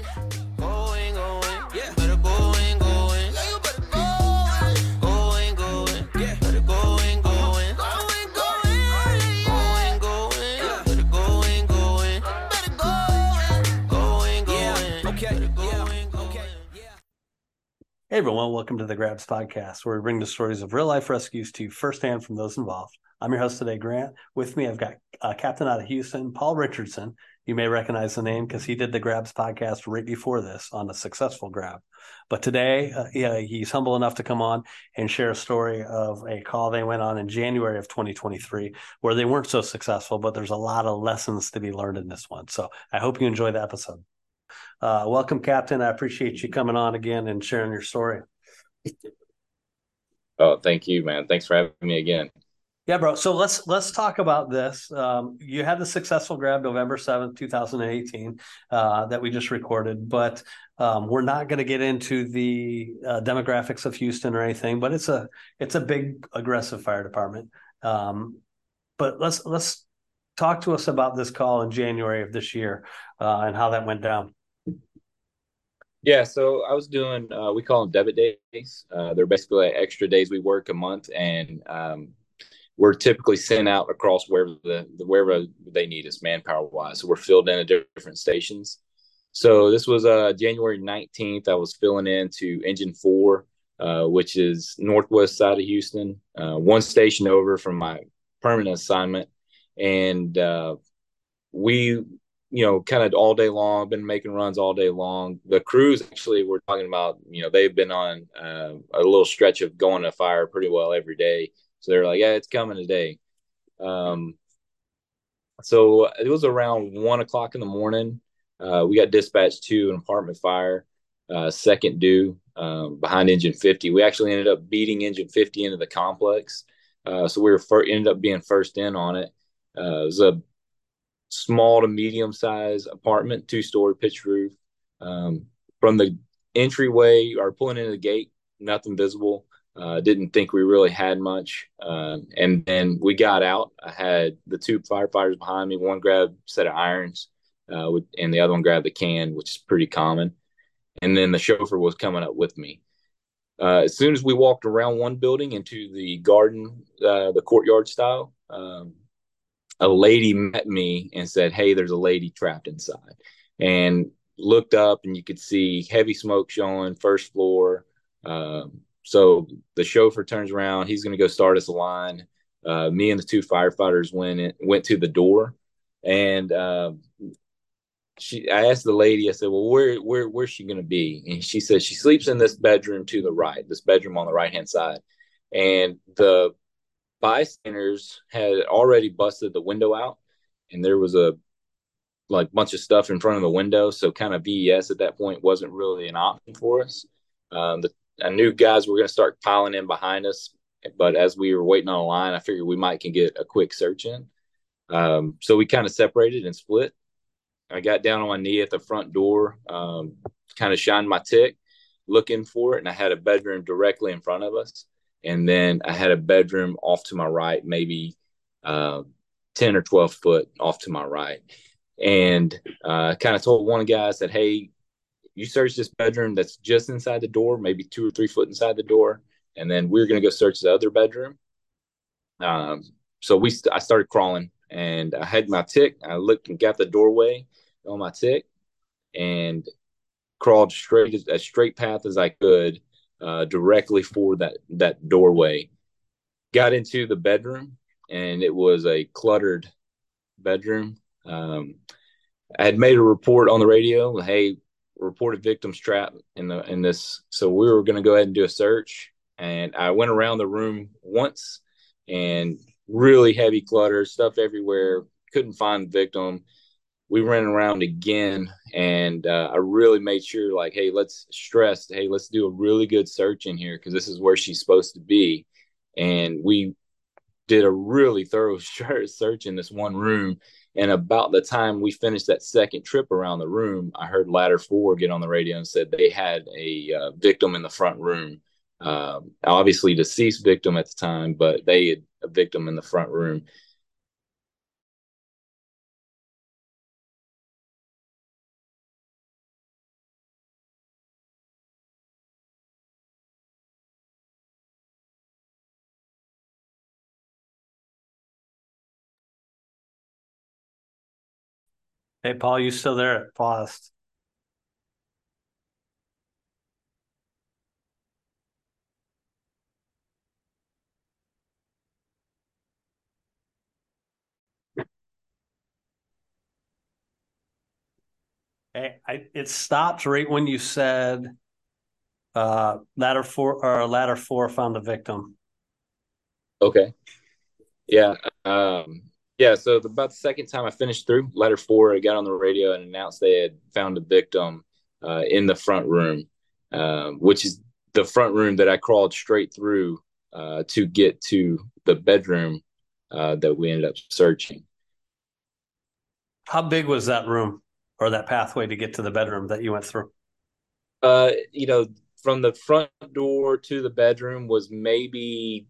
Hey everyone, welcome to the Grabs Podcast, where we bring the stories of real life rescues to you firsthand from those involved. I'm your host today, Grant. With me, I've got uh, Captain out of Houston, Paul Richardson. You may recognize the name because he did the Grabs podcast right before this on a successful grab. But today, uh, yeah, he's humble enough to come on and share a story of a call they went on in January of 2023 where they weren't so successful, but there's a lot of lessons to be learned in this one. So I hope you enjoy the episode. Uh, welcome, Captain. I appreciate you coming on again and sharing your story. Oh, thank you, man. Thanks for having me again. Yeah, bro. So let's let's talk about this. Um, you had the successful grab November seventh, two thousand and eighteen, uh, that we just recorded, but um, we're not going to get into the uh, demographics of Houston or anything. But it's a it's a big aggressive fire department. Um, but let's let's talk to us about this call in January of this year uh, and how that went down. Yeah, so I was doing uh, we call them debit days. Uh, they're basically like extra days we work a month, and um, we're typically sent out across wherever the, wherever they need us manpower wise. So we're filled in at different stations. So this was uh, January nineteenth. I was filling in to Engine Four, uh, which is northwest side of Houston, uh, one station over from my permanent assignment, and uh, we you know, kind of all day long, been making runs all day long. The crews actually, we're talking about, you know, they've been on uh, a little stretch of going to fire pretty well every day. So they're like, yeah, it's coming today. Um, so it was around one o'clock in the morning. Uh, we got dispatched to an apartment fire, uh, second due um, behind engine 50. We actually ended up beating engine 50 into the complex. Uh, so we were fir- ended up being first in on it. Uh, it was a small to medium size apartment, two story pitch roof. Um, from the entryway or pulling into the gate, nothing visible. Uh, didn't think we really had much. Uh, and then we got out. I had the two firefighters behind me. One grabbed a set of irons, uh, and the other one grabbed the can, which is pretty common. And then the chauffeur was coming up with me. Uh, as soon as we walked around one building into the garden, uh, the courtyard style, um, a lady met me and said, Hey, there's a lady trapped inside. And looked up and you could see heavy smoke showing, first floor. Um, so the chauffeur turns around, he's going to go start us a line. Uh, me and the two firefighters went in, went to the door, and uh, she. I asked the lady. I said, "Well, where where where's she going to be?" And she said she sleeps in this bedroom to the right, this bedroom on the right hand side. And the bystanders had already busted the window out and there was a like bunch of stuff in front of the window so kind of VES at that point wasn't really an option for us um, the, i knew guys were going to start piling in behind us but as we were waiting on a line i figured we might can get a quick search in. Um, so we kind of separated and split. I got down on my knee at the front door um, kind of shined my tick looking for it and i had a bedroom directly in front of us. And then I had a bedroom off to my right, maybe uh, ten or twelve foot off to my right, and uh, kind of told one guy I said, "Hey, you search this bedroom that's just inside the door, maybe two or three foot inside the door, and then we're going to go search the other bedroom." Um, so we st- I started crawling, and I had my tick. I looked and got the doorway on my tick, and crawled straight as straight path as I could uh, directly for that that doorway. Got into the bedroom, and it was a cluttered bedroom. Um, I had made a report on the radio. Hey, reported victims trapped in the in this. So we were going to go ahead and do a search. And I went around the room once, and really heavy clutter, stuff everywhere. Couldn't find the victim we ran around again and uh, i really made sure like hey let's stress hey let's do a really good search in here because this is where she's supposed to be and we did a really thorough search in this one room and about the time we finished that second trip around the room i heard ladder four get on the radio and said they had a uh, victim in the front room. Um, obviously deceased victim at the time but they had a victim in the front room Hey, Paul, you still there? Paused. Hey, I, it stopped right when you said uh, ladder four or ladder four found the victim. Okay. Yeah. Um, yeah. So about the second time I finished through ladder four, I got on the radio and announced they had found a victim uh, in the front room, uh, which is the front room that I crawled straight through uh, to get to the bedroom uh, that we ended up searching. How big was that room or that pathway to get to the bedroom that you went through? Uh, you know, from the front door to the bedroom was maybe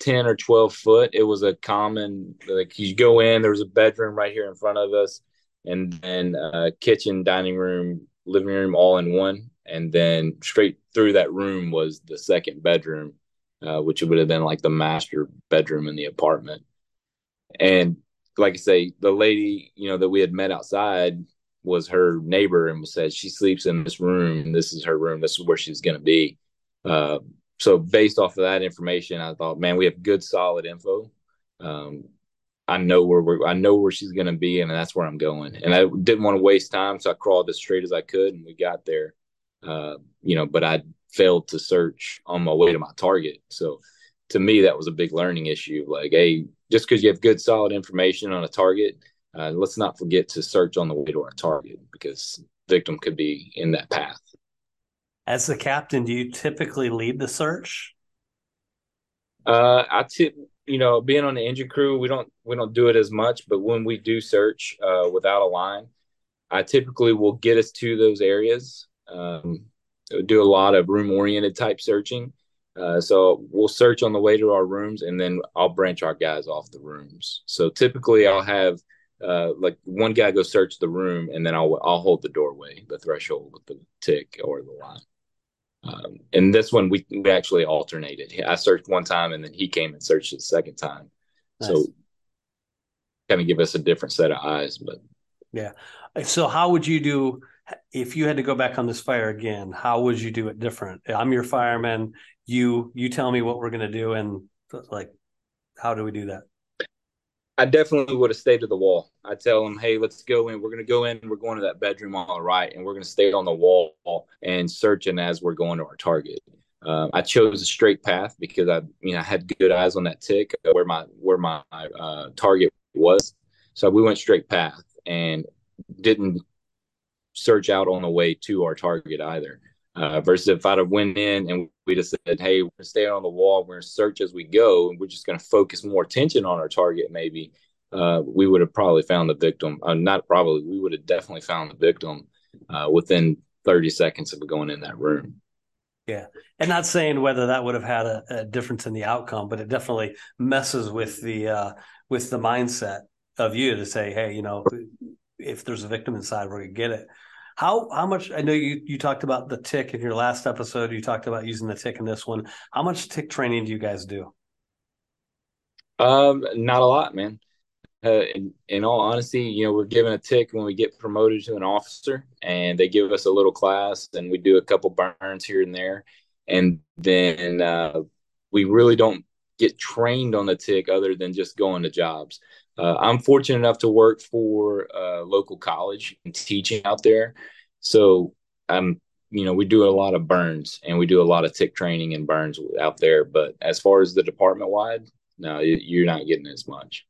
10 or 12 foot. It was a common, like you go in, there was a bedroom right here in front of us, and then a kitchen, dining room, living room all in one. And then straight through that room was the second bedroom, uh, which would have been like the master bedroom in the apartment. And like I say, the lady, you know, that we had met outside was her neighbor and said she sleeps in this room. This is her room. This is where she's going to be. Uh, so based off of that information, I thought, man, we have good, solid info. Um, I know where we're, I know where she's going to be, and that's where I'm going. And I didn't want to waste time, so I crawled as straight as I could, and we got there. Uh, you know, but I failed to search on my way to my target. So to me, that was a big learning issue. Like, hey, just because you have good, solid information on a target uh, let's not forget to search on the way to our target because victim could be in that path. As the captain, do you typically lead the search? Uh, I tip, you know, being on the engine crew, we don't we don't do it as much, but when we do search uh, without a line, I typically will get us to those areas. Um, do a lot of room oriented type searching. Uh, so we'll search on the way to our rooms, and then I'll branch our guys off the rooms. So typically, I'll have uh, like one guy go search the room and then I'll I'll hold the doorway, the threshold with the tick or the line. Um, and this one we we actually alternated. I searched one time and then he came and searched the second time. Nice. So kind of give us a different set of eyes. But yeah. So how would you do if you had to go back on this fire again? How would you do it different? I'm your fireman. You you tell me what we're gonna do and like how do we do that? I definitely would have stayed to the wall. I tell them, hey, let's go in. We're going to go in. We're going to that bedroom on the right, and we're going to stay on the wall and searching as we're going to our target. Um, I chose a straight path because I, you know, I had good eyes on that tick where my where my uh, target was. So we went straight path and didn't search out on the way to our target either. Uh, versus if I'd have went in and we just said, "Hey, we're staying on the wall. We're to search as we go, and we're just going to focus more attention on our target." Maybe uh, we would have probably found the victim. Uh, not probably, we would have definitely found the victim uh, within 30 seconds of going in that room. Yeah, and not saying whether that would have had a, a difference in the outcome, but it definitely messes with the uh, with the mindset of you to say, "Hey, you know, if there's a victim inside, we're going to get it." How how much? I know you you talked about the tick in your last episode. You talked about using the tick in this one. How much tick training do you guys do? Um, not a lot, man. Uh, in, in all honesty, you know, we're given a tick when we get promoted to an officer, and they give us a little class, and we do a couple burns here and there, and then uh, we really don't get trained on the tick other than just going to jobs. Uh, I'm fortunate enough to work for a local college and teaching out there. So I'm, you know, we do a lot of burns and we do a lot of tick training and burns out there. But as far as the department wide, no, you're not getting as much.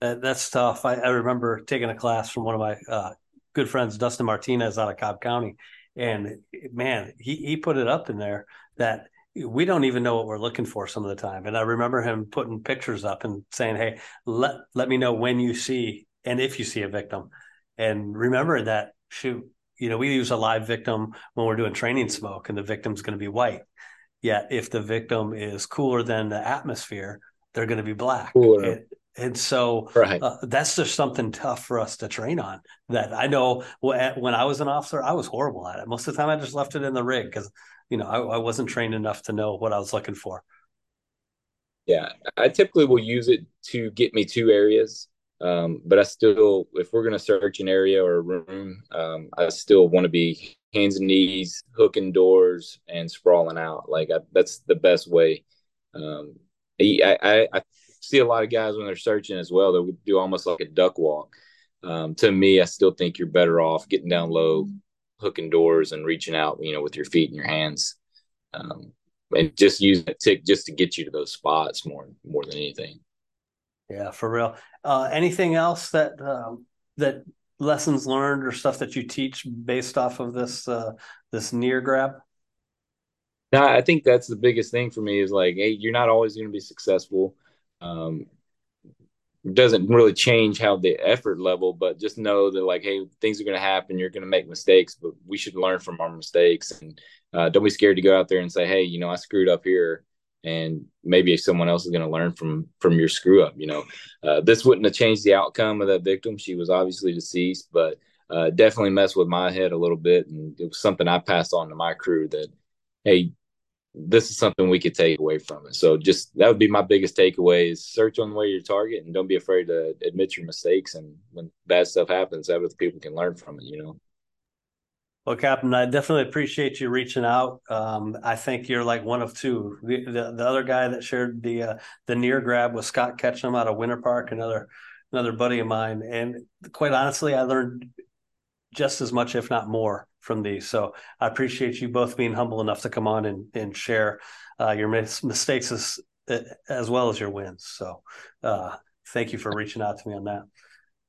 that's tough. I, I, remember taking a class from one of my uh, good friends, Dustin Martinez, out of Cobb County, and man, he he put it up in there that we don't even know what we're looking for some of the time. And I remember him putting pictures up and saying, "Hey, let let me know when you see and if you see a victim." And remember that shoot, you know, we use a live victim when we're doing training smoke, and the victim's going to be white. Yet, if the victim is cooler than the atmosphere, they're going to be black. And, and, so right. uh, that's just something tough for us to train on. That I know when I was an officer, I was horrible at it. Most of the time, I just left it in the rig because you know, I, I wasn't trained enough to know what I was looking for. Yeah, I typically will use it to get me to areas. Um, but I still, if we're going to search an area or a room, um, I still want to be hands and knees, hooking doors, and sprawling out. Like I, that's the best way. Um, I, I, I, see a lot of guys when they're searching as well. They would do almost like a duck walk. Um, to me, I still think you're better off getting down low, hooking doors, and reaching out. You know, with your feet and your hands, um, and just use that tick just to get you to those spots more more than anything. Yeah, for real. Uh, anything else that uh, that lessons learned or stuff that you teach based off of this uh, this near grab? No, I think that's the biggest thing for me is like, hey, you're not always going to be successful. Um, doesn't really change how the effort level, but just know that like, hey, things are going to happen. You're going to make mistakes, but we should learn from our mistakes and uh, don't be scared to go out there and say, hey, you know, I screwed up here and maybe if someone else is going to learn from from your screw up you know uh, this wouldn't have changed the outcome of that victim she was obviously deceased but uh, definitely messed with my head a little bit and it was something i passed on to my crew that hey this is something we could take away from it so just that would be my biggest takeaway is search on where your target and don't be afraid to admit your mistakes and when bad stuff happens other people can learn from it you know well, Captain, I definitely appreciate you reaching out. Um, I think you're like one of two. The, the, the other guy that shared the uh, the near grab was Scott Ketchum out of Winter Park, another another buddy of mine. And quite honestly, I learned just as much, if not more, from these. So I appreciate you both being humble enough to come on and, and share uh, your mis- mistakes as as well as your wins. So uh, thank you for reaching out to me on that.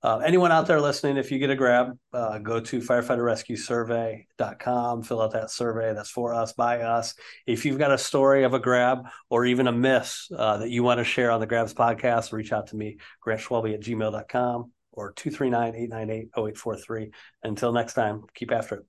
Uh, anyone out there listening, if you get a grab, uh, go to firefighterrescuesurvey.com, fill out that survey. That's for us, by us. If you've got a story of a grab or even a miss uh, that you want to share on the Grabs podcast, reach out to me, grantschwalbe at gmail.com or 239 898 0843. Until next time, keep after it.